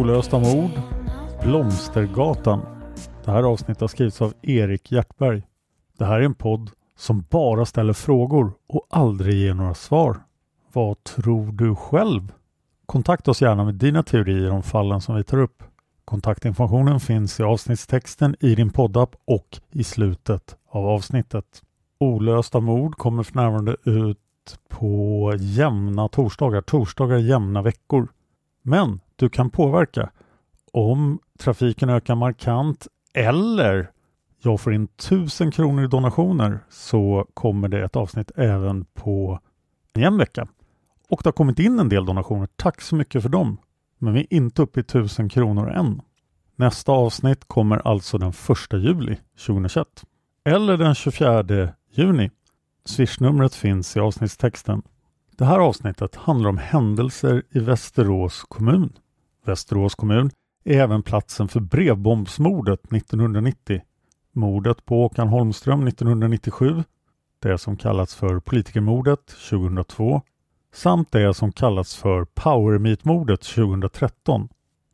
Olösta mord, Blomstergatan. Det här avsnittet har skrivits av Erik Hjertberg. Det här är en podd som bara ställer frågor och aldrig ger några svar. Vad tror du själv? Kontakta oss gärna med dina teorier om fallen som vi tar upp. Kontaktinformationen finns i avsnittstexten i din poddapp och i slutet av avsnittet. Olösta mord kommer för närvarande ut på jämna torsdagar, torsdagar jämna veckor. Men du kan påverka om trafiken ökar markant eller jag får in 1000 kronor i donationer så kommer det ett avsnitt även på en vecka. Och det har kommit in en del donationer. Tack så mycket för dem. Men vi är inte uppe i 1000 kronor än. Nästa avsnitt kommer alltså den 1 juli 2021. Eller den 24 juni. Swishnumret finns i avsnittstexten. Det här avsnittet handlar om händelser i Västerås kommun. Västerås kommun är även platsen för brevbombsmordet 1990, mordet på Håkan Holmström 1997, det som kallats för politikermordet 2002 samt det som kallats för Powermeet-mordet 2013.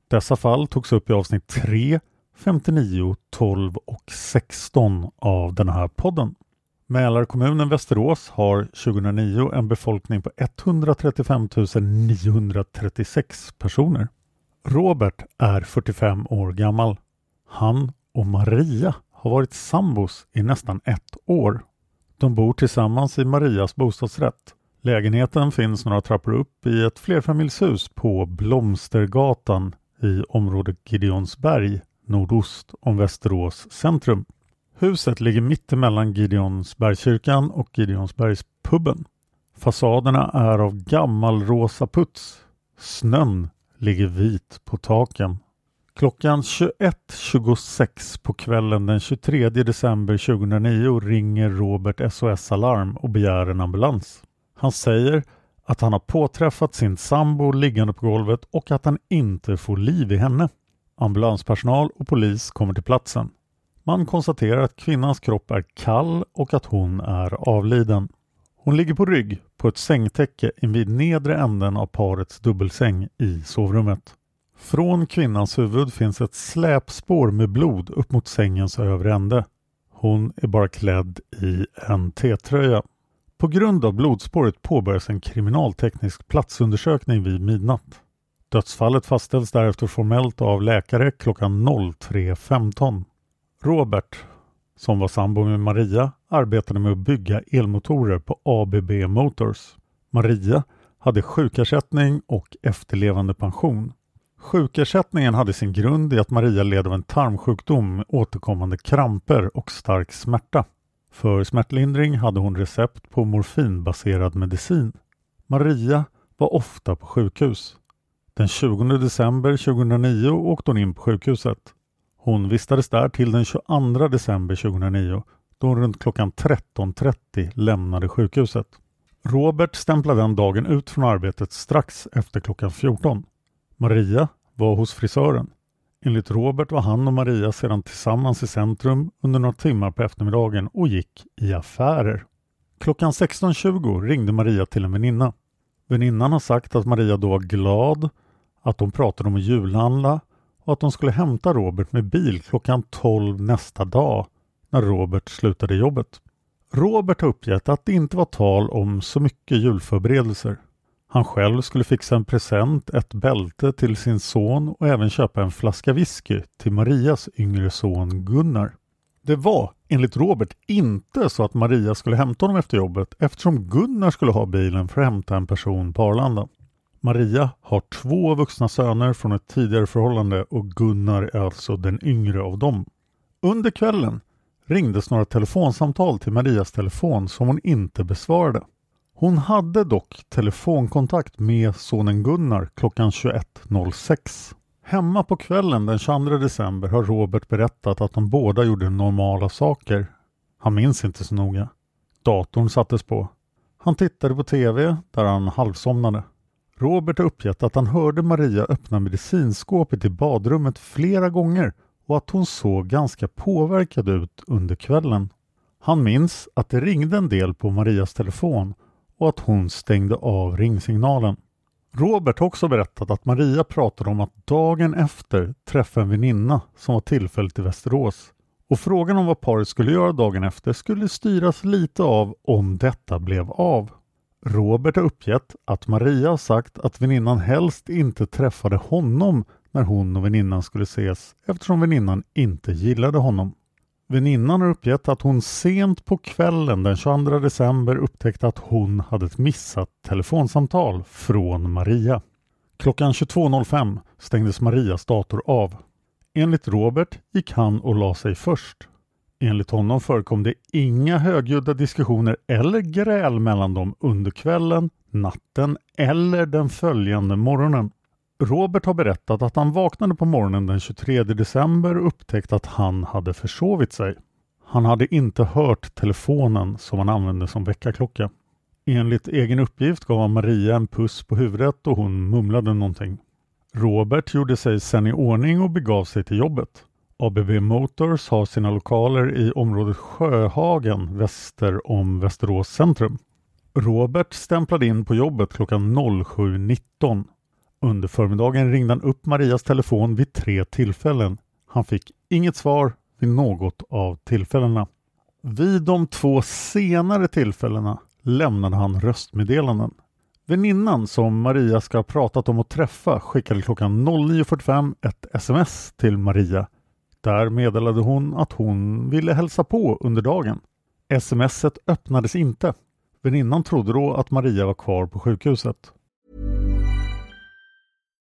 Dessa fall togs upp i avsnitt 3, 59, 12 och 16 av den här podden. Mälarkommunen Västerås har 2009 en befolkning på 135 936 personer. Robert är 45 år gammal. Han och Maria har varit sambos i nästan ett år. De bor tillsammans i Marias bostadsrätt. Lägenheten finns några trappor upp i ett flerfamiljshus på Blomstergatan i området Gideonsberg nordost om Västerås centrum. Huset ligger mitt emellan Gideonsbergskyrkan och Gideonsbergspubben. Fasaderna är av gammal rosa puts. Snön ligger vit på taken. Klockan 21.26 på kvällen den 23 december 2009 ringer Robert SOS Alarm och begär en ambulans. Han säger att han har påträffat sin sambo liggande på golvet och att han inte får liv i henne. Ambulanspersonal och polis kommer till platsen. Man konstaterar att kvinnans kropp är kall och att hon är avliden. Hon ligger på rygg på ett sängtäcke invid nedre änden av parets dubbelsäng i sovrummet. Från kvinnans huvud finns ett släpspår med blod upp mot sängens övre ände. Hon är bara klädd i en T-tröja. På grund av blodspåret påbörjas en kriminalteknisk platsundersökning vid midnatt. Dödsfallet fastställs därefter formellt av läkare klockan 03.15. Robert, som var sambo med Maria, arbetade med att bygga elmotorer på ABB Motors. Maria hade sjukersättning och efterlevande pension. Sjukersättningen hade sin grund i att Maria led av en tarmsjukdom med återkommande kramper och stark smärta. För smärtlindring hade hon recept på morfinbaserad medicin. Maria var ofta på sjukhus. Den 20 december 2009 åkte hon in på sjukhuset. Hon vistades där till den 22 december 2009 då hon runt klockan 13.30 lämnade sjukhuset. Robert stämplade den dagen ut från arbetet strax efter klockan 14. Maria var hos frisören. Enligt Robert var han och Maria sedan tillsammans i centrum under några timmar på eftermiddagen och gick i affärer. Klockan 16.20 ringde Maria till en väninna. Väninnan har sagt att Maria då var glad, att de pratade om att julhandla och att de skulle hämta Robert med bil klockan 12 nästa dag när Robert slutade jobbet. Robert har uppgett att det inte var tal om så mycket julförberedelser. Han själv skulle fixa en present, ett bälte till sin son och även köpa en flaska whisky till Marias yngre son Gunnar. Det var, enligt Robert, inte så att Maria skulle hämta honom efter jobbet eftersom Gunnar skulle ha bilen för att hämta en person på Arlanda. Maria har två vuxna söner från ett tidigare förhållande och Gunnar är alltså den yngre av dem. Under kvällen ringdes några telefonsamtal till Marias telefon som hon inte besvarade. Hon hade dock telefonkontakt med sonen Gunnar klockan 21.06. Hemma på kvällen den 22 december har Robert berättat att de båda gjorde normala saker. Han minns inte så noga. Datorn sattes på. Han tittade på TV där han halvsomnade. Robert har uppgett att han hörde Maria öppna medicinskåpet i badrummet flera gånger och att hon såg ganska påverkad ut under kvällen. Han minns att det ringde en del på Marias telefon och att hon stängde av ringsignalen. Robert har också berättat att Maria pratade om att dagen efter träffa en väninna som var tillfälligt i Västerås och frågan om vad paret skulle göra dagen efter skulle styras lite av om detta blev av. Robert har uppgett att Maria har sagt att väninnan helst inte träffade honom när hon och väninnan skulle ses eftersom väninnan inte gillade honom. Väninnan har uppgett att hon sent på kvällen den 22 december upptäckte att hon hade ett missat telefonsamtal från Maria. Klockan 22.05 stängdes Marias dator av. Enligt Robert gick han och la sig först. Enligt honom förekom det inga högljudda diskussioner eller gräl mellan dem under kvällen, natten eller den följande morgonen. Robert har berättat att han vaknade på morgonen den 23 december och upptäckte att han hade försovit sig. Han hade inte hört telefonen som han använde som väckarklocka. Enligt egen uppgift gav han Maria en puss på huvudet och hon mumlade någonting. Robert gjorde sig sen i ordning och begav sig till jobbet. ABB Motors har sina lokaler i området Sjöhagen väster om Västerås centrum. Robert stämplade in på jobbet klockan 07.19 under förmiddagen ringde han upp Marias telefon vid tre tillfällen. Han fick inget svar vid något av tillfällena. Vid de två senare tillfällena lämnade han röstmeddelanden. Väninnan som Maria ska ha pratat om att träffa skickade klockan 09.45 ett sms till Maria. Där meddelade hon att hon ville hälsa på under dagen. Smset öppnades inte. Väninnan trodde då att Maria var kvar på sjukhuset.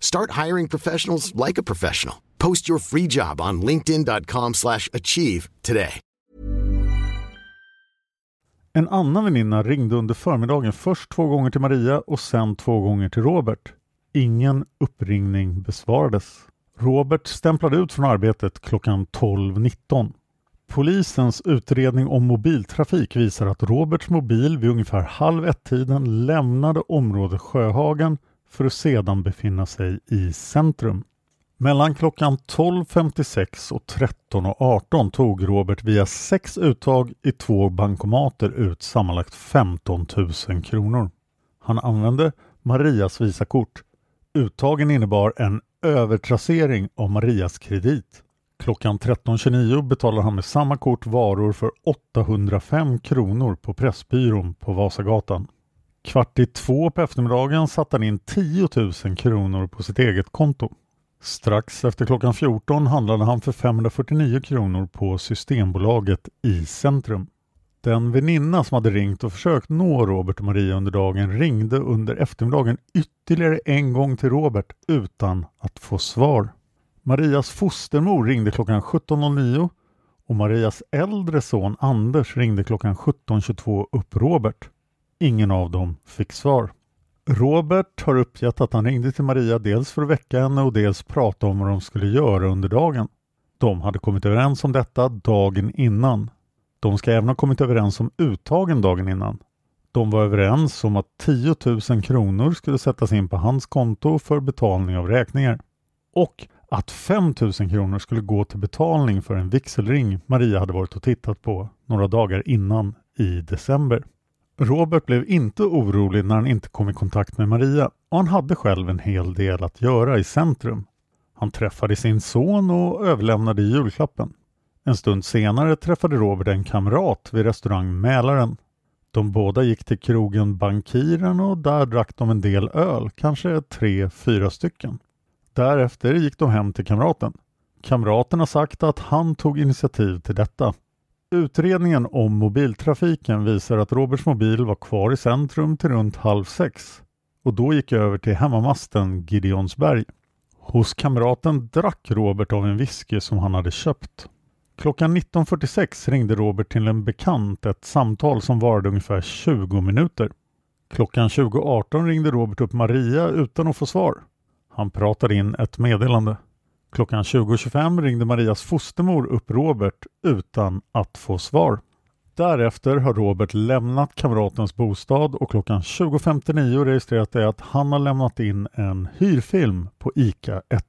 Start hiring professionals like a professional. Post your free job on linkedin.com/achieve slash achieve today. En annan väninna ringde under förmiddagen först två gånger till Maria och sen två gånger till Robert. Ingen uppringning besvarades. Robert stämplade ut från arbetet klockan 12.19. Polisens utredning om mobiltrafik visar att Roberts mobil vid ungefär halv ett-tiden lämnade området Sjöhagen för att sedan befinna sig i centrum. Mellan klockan 12.56 och 13.18 tog Robert via sex uttag i två bankomater ut sammanlagt 15 000 kronor. Han använde Marias Visakort. Uttagen innebar en övertrassering av Marias kredit. Klockan 13.29 betalar han med samma kort varor för 805 kronor på Pressbyrån på Vasagatan. Kvart i två på eftermiddagen satte han in 10 000 kronor på sitt eget konto. Strax efter klockan 14 handlade han för 549 kronor på Systembolaget i centrum. Den väninna som hade ringt och försökt nå Robert och Maria under dagen ringde under eftermiddagen ytterligare en gång till Robert utan att få svar. Marias fostermor ringde klockan 17.09 och Marias äldre son Anders ringde klockan 17.22 upp Robert. Ingen av dem fick svar. Robert har uppgett att han ringde till Maria dels för att väcka henne och dels prata om vad de skulle göra under dagen. De hade kommit överens om detta dagen innan. De ska även ha kommit överens om uttagen dagen innan. De var överens om att 10 000 kronor skulle sättas in på hans konto för betalning av räkningar. Och att 5 000 kronor skulle gå till betalning för en vigselring Maria hade varit och tittat på några dagar innan i december. Robert blev inte orolig när han inte kom i kontakt med Maria och han hade själv en hel del att göra i centrum. Han träffade sin son och överlämnade julklappen. En stund senare träffade Robert en kamrat vid restaurang Mälaren. De båda gick till krogen Bankiren och där drack de en del öl, kanske tre, fyra stycken. Därefter gick de hem till kamraten. Kamraten har sagt att han tog initiativ till detta. Utredningen om mobiltrafiken visar att Roberts mobil var kvar i centrum till runt halv sex och då gick jag över till hemmamasten Gideonsberg. Hos kamraten drack Robert av en whisky som han hade köpt. Klockan 19.46 ringde Robert till en bekant ett samtal som varade ungefär 20 minuter. Klockan 20.18 ringde Robert upp Maria utan att få svar. Han pratade in ett meddelande. Klockan 20.25 ringde Marias fostermor upp Robert utan att få svar. Därefter har Robert lämnat kamratens bostad och klockan 20.59 registrerat det att han har lämnat in en hyrfilm på ICA 1.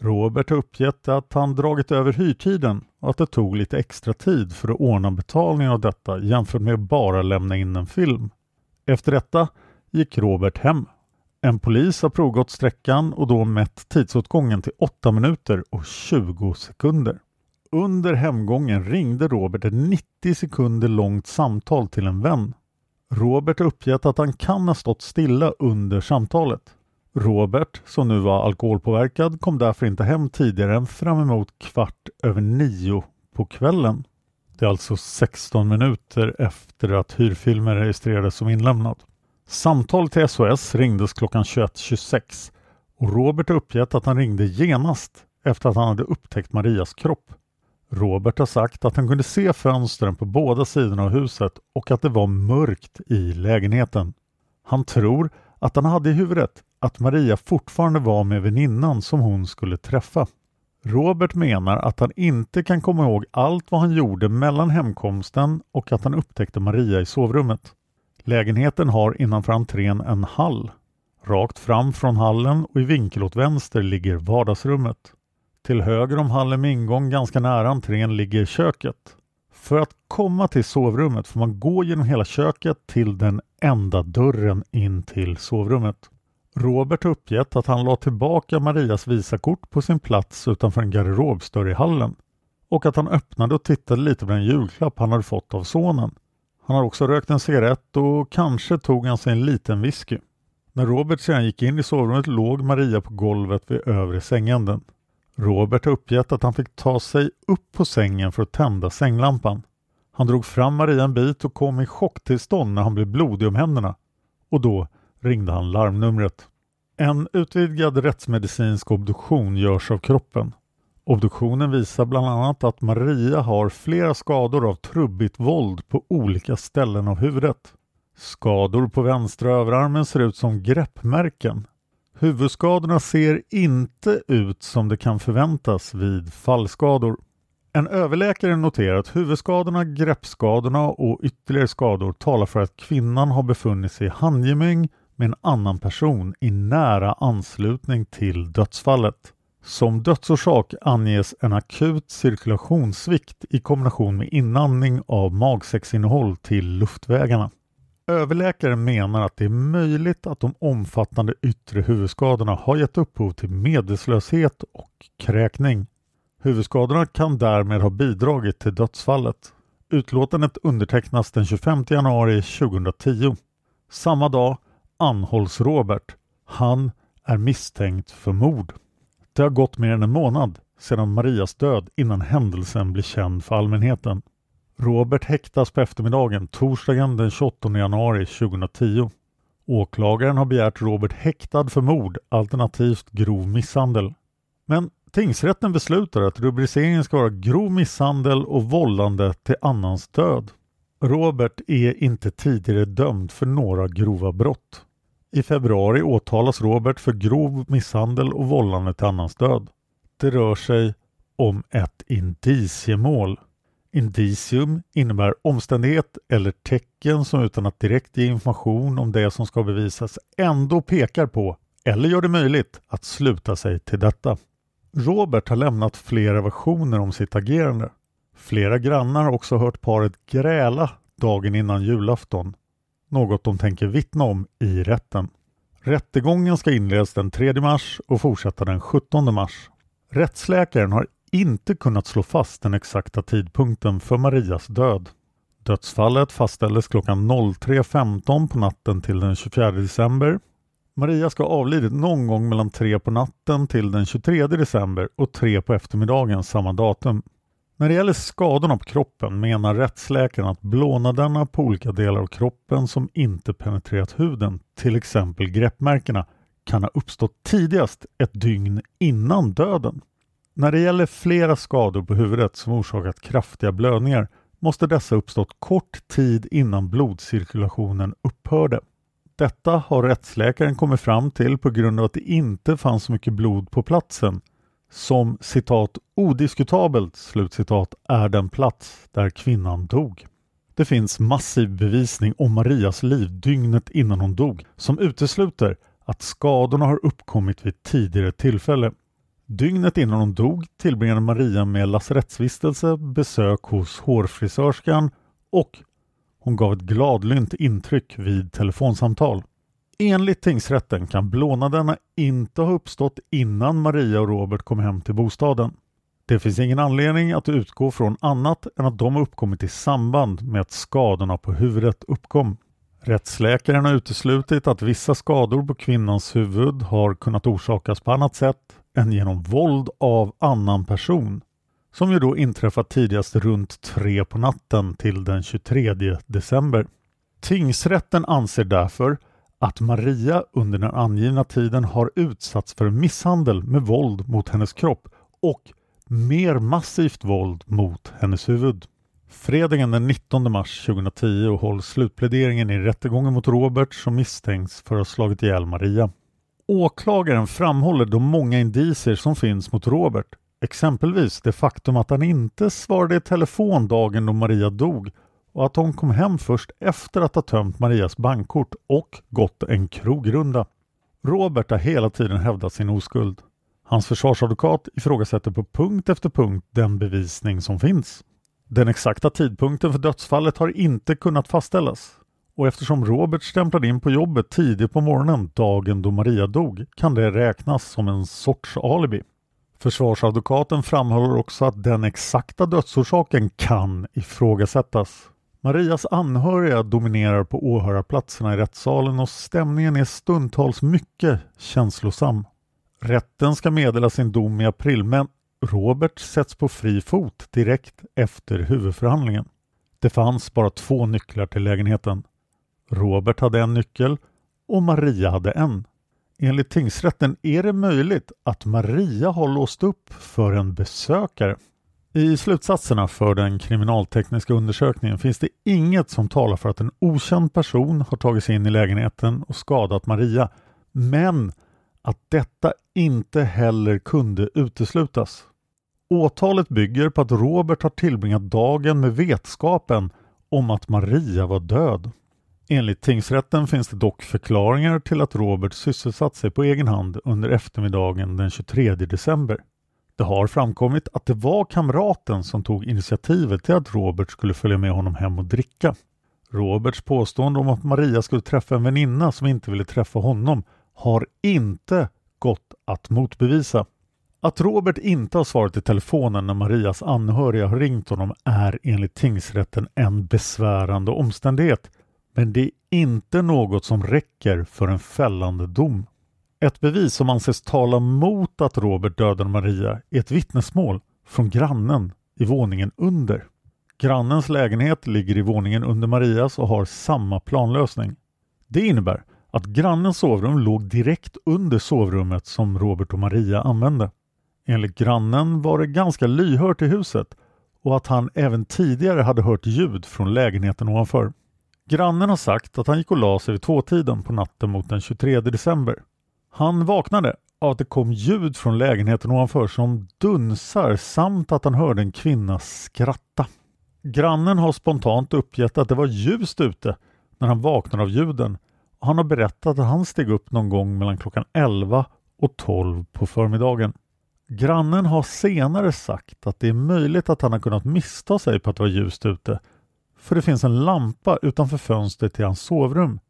Robert har uppgett att han dragit över hyrtiden och att det tog lite extra tid för att ordna betalning av detta jämfört med att bara lämna in en film. Efter detta gick Robert hem. En polis har provgått sträckan och då mätt tidsåtgången till 8 minuter och 20 sekunder. Under hemgången ringde Robert ett 90 sekunder långt samtal till en vän. Robert har uppgett att han kan ha stått stilla under samtalet. Robert, som nu var alkoholpåverkad, kom därför inte hem tidigare än fram emot kvart över nio på kvällen. Det är alltså 16 minuter efter att hyrfilmen registrerades som inlämnad. Samtal till SOS ringdes klockan 21.26 och Robert har uppgett att han ringde genast efter att han hade upptäckt Marias kropp. Robert har sagt att han kunde se fönstren på båda sidorna av huset och att det var mörkt i lägenheten. Han tror att han hade i huvudet att Maria fortfarande var med väninnan som hon skulle träffa. Robert menar att han inte kan komma ihåg allt vad han gjorde mellan hemkomsten och att han upptäckte Maria i sovrummet. Lägenheten har innanför entrén en hall. Rakt fram från hallen och i vinkel åt vänster ligger vardagsrummet. Till höger om hallen med ingång ganska nära entrén ligger köket. För att komma till sovrummet får man gå genom hela köket till den enda dörren in till sovrummet. Robert har uppgett att han la tillbaka Marias visakort på sin plats utanför en garderobsdörr i hallen och att han öppnade och tittade lite på den julklapp han hade fått av sonen. Han har också rökt en cigarett och kanske tog han sig en liten whisky. När Robert sedan gick in i sovrummet låg Maria på golvet vid övre sängänden. Robert har uppgett att han fick ta sig upp på sängen för att tända sänglampan. Han drog fram Maria en bit och kom i chocktillstånd när han blev blodig om händerna. Och då ringde han larmnumret. En utvidgad rättsmedicinsk obduktion görs av kroppen. Obduktionen visar bland annat att Maria har flera skador av trubbigt våld på olika ställen av huvudet. Skador på vänstra överarmen ser ut som greppmärken. Huvudskadorna ser inte ut som det kan förväntas vid fallskador. En överläkare noterar att huvudskadorna, greppskadorna och ytterligare skador talar för att kvinnan har befunnit sig i handgemäng med en annan person i nära anslutning till dödsfallet. Som dödsorsak anges en akut cirkulationssvikt i kombination med inandning av magsäcksinnehåll till luftvägarna. Överläkaren menar att det är möjligt att de omfattande yttre huvudskadorna har gett upphov till medvetslöshet och kräkning. Huvudskadorna kan därmed ha bidragit till dödsfallet. Utlåtandet undertecknas den 25 januari 2010. Samma dag anhålls Robert. Han är misstänkt för mord. Det har gått mer än en månad sedan Marias död innan händelsen blir känd för allmänheten. Robert häktas på eftermiddagen torsdagen den 28 januari 2010. Åklagaren har begärt Robert häktad för mord alternativt grov misshandel. Men tingsrätten beslutar att rubriceringen ska vara grov misshandel och vållande till annans död. Robert är inte tidigare dömd för några grova brott. I februari åtalas Robert för grov misshandel och vållande till annans död. Det rör sig om ett indiciemål. Indicium innebär omständighet eller tecken som utan att direkt ge information om det som ska bevisas ändå pekar på eller gör det möjligt att sluta sig till detta. Robert har lämnat flera versioner om sitt agerande. Flera grannar har också hört paret gräla dagen innan julafton något de tänker vittna om i rätten. Rättegången ska inledas den 3 mars och fortsätta den 17 mars. Rättsläkaren har inte kunnat slå fast den exakta tidpunkten för Marias död. Dödsfallet fastställdes klockan 03.15 på natten till den 24 december. Maria ska ha avlidit någon gång mellan 3 på natten till den 23 december och 3 på eftermiddagen samma datum. När det gäller skadorna på kroppen menar rättsläkaren att blånaderna på olika delar av kroppen som inte penetrerat huden, till exempel greppmärkena, kan ha uppstått tidigast ett dygn innan döden. När det gäller flera skador på huvudet som orsakat kraftiga blödningar måste dessa uppstått kort tid innan blodcirkulationen upphörde. Detta har rättsläkaren kommit fram till på grund av att det inte fanns så mycket blod på platsen som citat odiskutabelt slutcitat är den plats där kvinnan dog. Det finns massiv bevisning om Marias liv dygnet innan hon dog som utesluter att skadorna har uppkommit vid tidigare tillfälle. Dygnet innan hon dog tillbringade Maria med lasarettsvistelse, besök hos hårfrisörskan och hon gav ett gladlynt intryck vid telefonsamtal. Enligt tingsrätten kan blånaderna inte ha uppstått innan Maria och Robert kom hem till bostaden. Det finns ingen anledning att utgå från annat än att de uppkommit i samband med att skadorna på huvudet uppkom. Rättsläkaren har uteslutit att vissa skador på kvinnans huvud har kunnat orsakas på annat sätt än genom våld av annan person som ju då inträffat tidigast runt tre på natten till den 23 december. Tingsrätten anser därför att Maria under den angivna tiden har utsatts för misshandel med våld mot hennes kropp och mer massivt våld mot hennes huvud. Fredagen den 19 mars 2010 hålls slutpläderingen i rättegången mot Robert som misstänks för att ha slagit ihjäl Maria. Åklagaren framhåller de många indicier som finns mot Robert Exempelvis det faktum att han inte svarade i telefon dagen då Maria dog och att hon kom hem först efter att ha tömt Marias bankkort och gått en krogrunda. Robert har hela tiden hävdat sin oskuld. Hans försvarsadvokat ifrågasätter på punkt efter punkt den bevisning som finns. Den exakta tidpunkten för dödsfallet har inte kunnat fastställas och eftersom Robert stämplade in på jobbet tidigt på morgonen dagen då Maria dog kan det räknas som en sorts alibi. Försvarsadvokaten framhåller också att den exakta dödsorsaken kan ifrågasättas. Marias anhöriga dominerar på åhörarplatserna i rättssalen och stämningen är stundtals mycket känslosam. Rätten ska meddela sin dom i april men Robert sätts på fri fot direkt efter huvudförhandlingen. Det fanns bara två nycklar till lägenheten. Robert hade en nyckel och Maria hade en. Enligt tingsrätten är det möjligt att Maria har låst upp för en besökare. I slutsatserna för den kriminaltekniska undersökningen finns det inget som talar för att en okänd person har tagit sig in i lägenheten och skadat Maria, men att detta inte heller kunde uteslutas. Åtalet bygger på att Robert har tillbringat dagen med vetskapen om att Maria var död. Enligt tingsrätten finns det dock förklaringar till att Robert sysselsatt sig på egen hand under eftermiddagen den 23 december. Det har framkommit att det var kamraten som tog initiativet till att Robert skulle följa med honom hem och dricka. Roberts påstående om att Maria skulle träffa en väninna som inte ville träffa honom har inte gått att motbevisa. Att Robert inte har svarat i telefonen när Marias anhöriga har ringt honom är enligt tingsrätten en besvärande omständighet men det är inte något som räcker för en fällande dom. Ett bevis som anses tala mot att Robert dödade Maria är ett vittnesmål från grannen i våningen under. Grannens lägenhet ligger i våningen under Marias och har samma planlösning. Det innebär att grannens sovrum låg direkt under sovrummet som Robert och Maria använde. Enligt grannen var det ganska lyhört i huset och att han även tidigare hade hört ljud från lägenheten ovanför. Grannen har sagt att han gick och la sig vid tvåtiden på natten mot den 23 december. Han vaknade av att det kom ljud från lägenheten ovanför som dunsar samt att han hörde en kvinna skratta. Grannen har spontant uppgett att det var ljust ute när han vaknade av ljuden. Han har berättat att han steg upp någon gång mellan klockan 11 och 12 på förmiddagen. Grannen har senare sagt att det är möjligt att han har kunnat missta sig på att det var ljust ute för det finns en lampa utanför fönstret till hans sovrum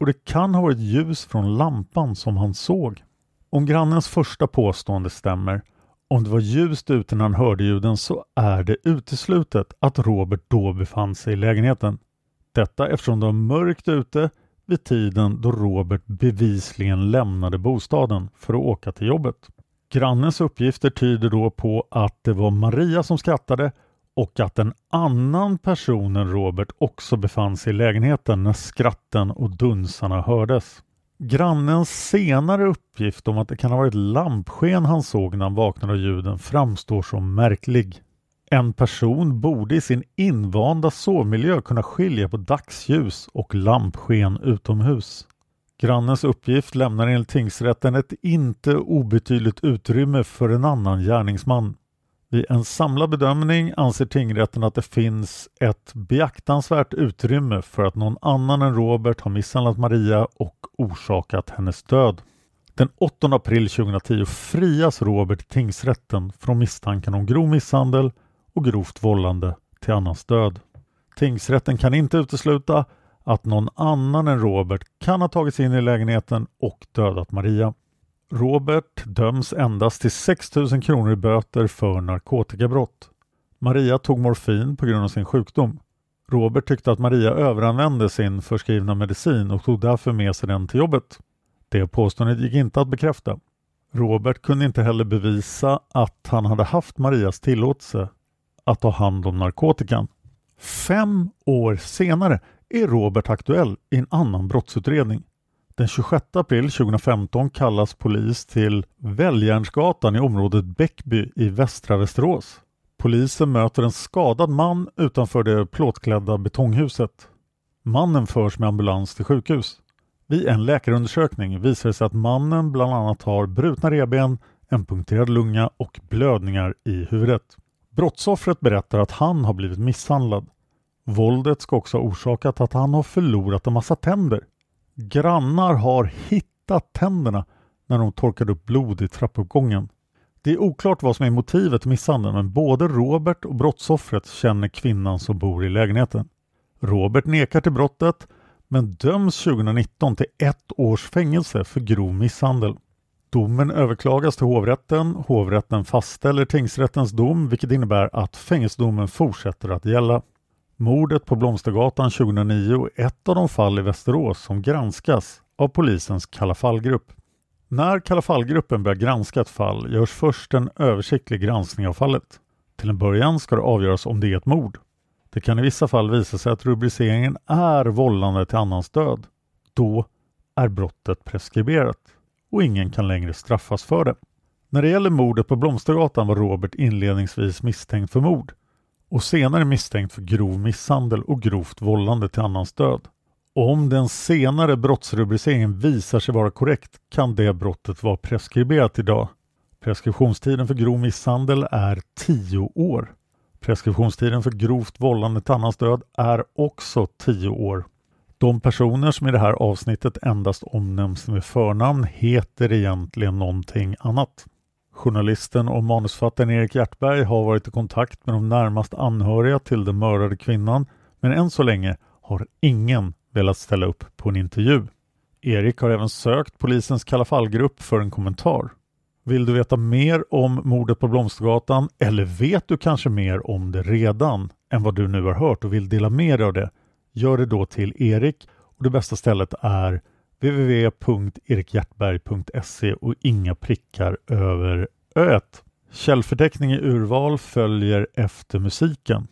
och det kan ha varit ljus från lampan som han såg. Om grannens första påstående stämmer, om det var ljust ute när han hörde ljuden så är det uteslutet att Robert då befann sig i lägenheten. Detta eftersom det var mörkt ute vid tiden då Robert bevisligen lämnade bostaden för att åka till jobbet. Grannens uppgifter tyder då på att det var Maria som skrattade och att en annan person än Robert också befann sig i lägenheten när skratten och dunsarna hördes. Grannens senare uppgift om att det kan ha varit lampsken han såg när han vaknade av ljuden framstår som märklig. En person borde i sin invanda sovmiljö kunna skilja på dagsljus och lampsken utomhus. Grannens uppgift lämnar enligt tingsrätten ett inte obetydligt utrymme för en annan gärningsman. Vid en samlad bedömning anser tingrätten att det finns ett beaktansvärt utrymme för att någon annan än Robert har misshandlat Maria och orsakat hennes död. Den 8 april 2010 frias Robert i tingsrätten från misstanken om grov misshandel och grovt vållande till annans död. Tingsrätten kan inte utesluta att någon annan än Robert kan ha tagit sig in i lägenheten och dödat Maria. Robert döms endast till 6 000 kronor i böter för narkotikabrott. Maria tog morfin på grund av sin sjukdom. Robert tyckte att Maria överanvände sin förskrivna medicin och tog därför med sig den till jobbet. Det påståendet gick inte att bekräfta. Robert kunde inte heller bevisa att han hade haft Marias tillåtelse att ta hand om narkotikan. Fem år senare är Robert aktuell i en annan brottsutredning. Den 26 april 2015 kallas polis till Välljärnsgatan i området Bäckby i västra Västerås. Polisen möter en skadad man utanför det plåtklädda betonghuset. Mannen förs med ambulans till sjukhus. Vid en läkarundersökning visar det sig att mannen bland annat har brutna reben, en punkterad lunga och blödningar i huvudet. Brottsoffret berättar att han har blivit misshandlad. Våldet ska också ha orsakat att han har förlorat en massa tänder. Grannar har hittat tänderna när de torkade upp blod i trappuppgången. Det är oklart vad som är motivet till misshandeln men både Robert och brottsoffret känner kvinnan som bor i lägenheten. Robert nekar till brottet men döms 2019 till ett års fängelse för grov misshandel. Domen överklagas till hovrätten. Hovrätten fastställer tingsrättens dom vilket innebär att fängelsedomen fortsätter att gälla. Mordet på Blomstergatan 2009 är ett av de fall i Västerås som granskas av polisens Kalla fallgrupp. När Kalla fallgruppen börjar granska ett fall görs först en översiktlig granskning av fallet. Till en början ska det avgöras om det är ett mord. Det kan i vissa fall visa sig att rubriceringen är vållande till annans död. Då är brottet preskriberat och ingen kan längre straffas för det. När det gäller mordet på Blomstergatan var Robert inledningsvis misstänkt för mord och senare misstänkt för grov misshandel och grovt vållande till annans död. Om den senare brottsrubriceringen visar sig vara korrekt kan det brottet vara preskriberat idag. Preskriptionstiden för grov misshandel är 10 år. Preskriptionstiden för grovt vållande till annans död är också 10 år. De personer som i det här avsnittet endast omnämns med förnamn heter egentligen någonting annat. Journalisten och manusfattaren Erik Hjertberg har varit i kontakt med de närmast anhöriga till den mördade kvinnan men än så länge har ingen velat ställa upp på en intervju. Erik har även sökt polisens Kalla fallgrupp för en kommentar. Vill du veta mer om mordet på Blomstergatan eller vet du kanske mer om det redan än vad du nu har hört och vill dela med dig av det? Gör det då till Erik och det bästa stället är www.erikhjertberg.se och inga prickar över öet. Källförteckning i urval följer efter musiken.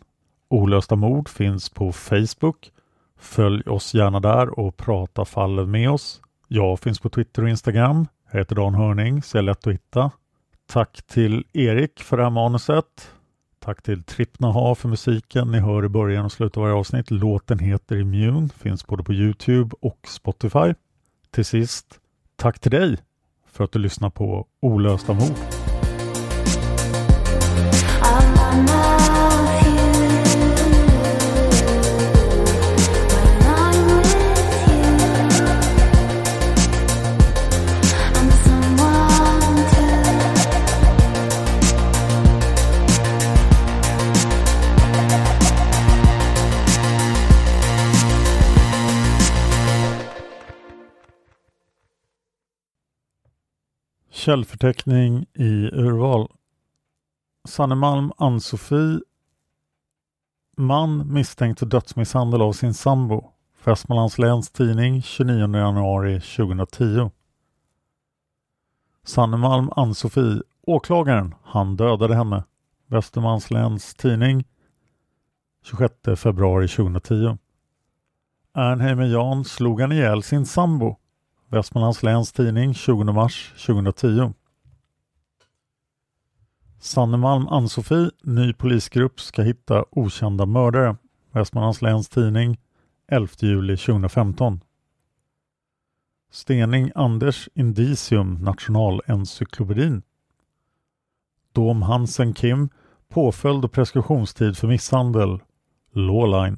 Olösta mord finns på Facebook. Följ oss gärna där och prata fallen med oss. Jag finns på Twitter och Instagram. Jag heter Dan Hörning, så jag är lätt att hitta. Tack till Erik för det här manuset. Tack till Trippnaha för musiken ni hör i början och slutet av varje avsnitt. Låten heter Immune, finns både på Youtube och Spotify. Till sist, tack till dig för att du lyssnar på Olösta mord. Källförteckning i urval. Sanne Malm, Ann-Sofie. Man misstänkt för dödsmisshandel av sin sambo. Västmanlands Läns Tidning 29 januari 2010. Sanne Malm, Ann-Sofie. Åklagaren, han dödade henne. Västmanlands Läns Tidning 26 februari 2010. Ernheimer Jan slog han ihjäl sin sambo. Västmanlands Läns Tidning 20 mars 2010. Sannemalm Ann-Sofie, ny polisgrupp ska hitta okända mördare. Västmanlands Läns Tidning 11 juli 2015. Stening Anders Indicium Nationalencyklopedin. Dom Hansen Kim Påföljd och preskriptionstid för misshandel Lawline.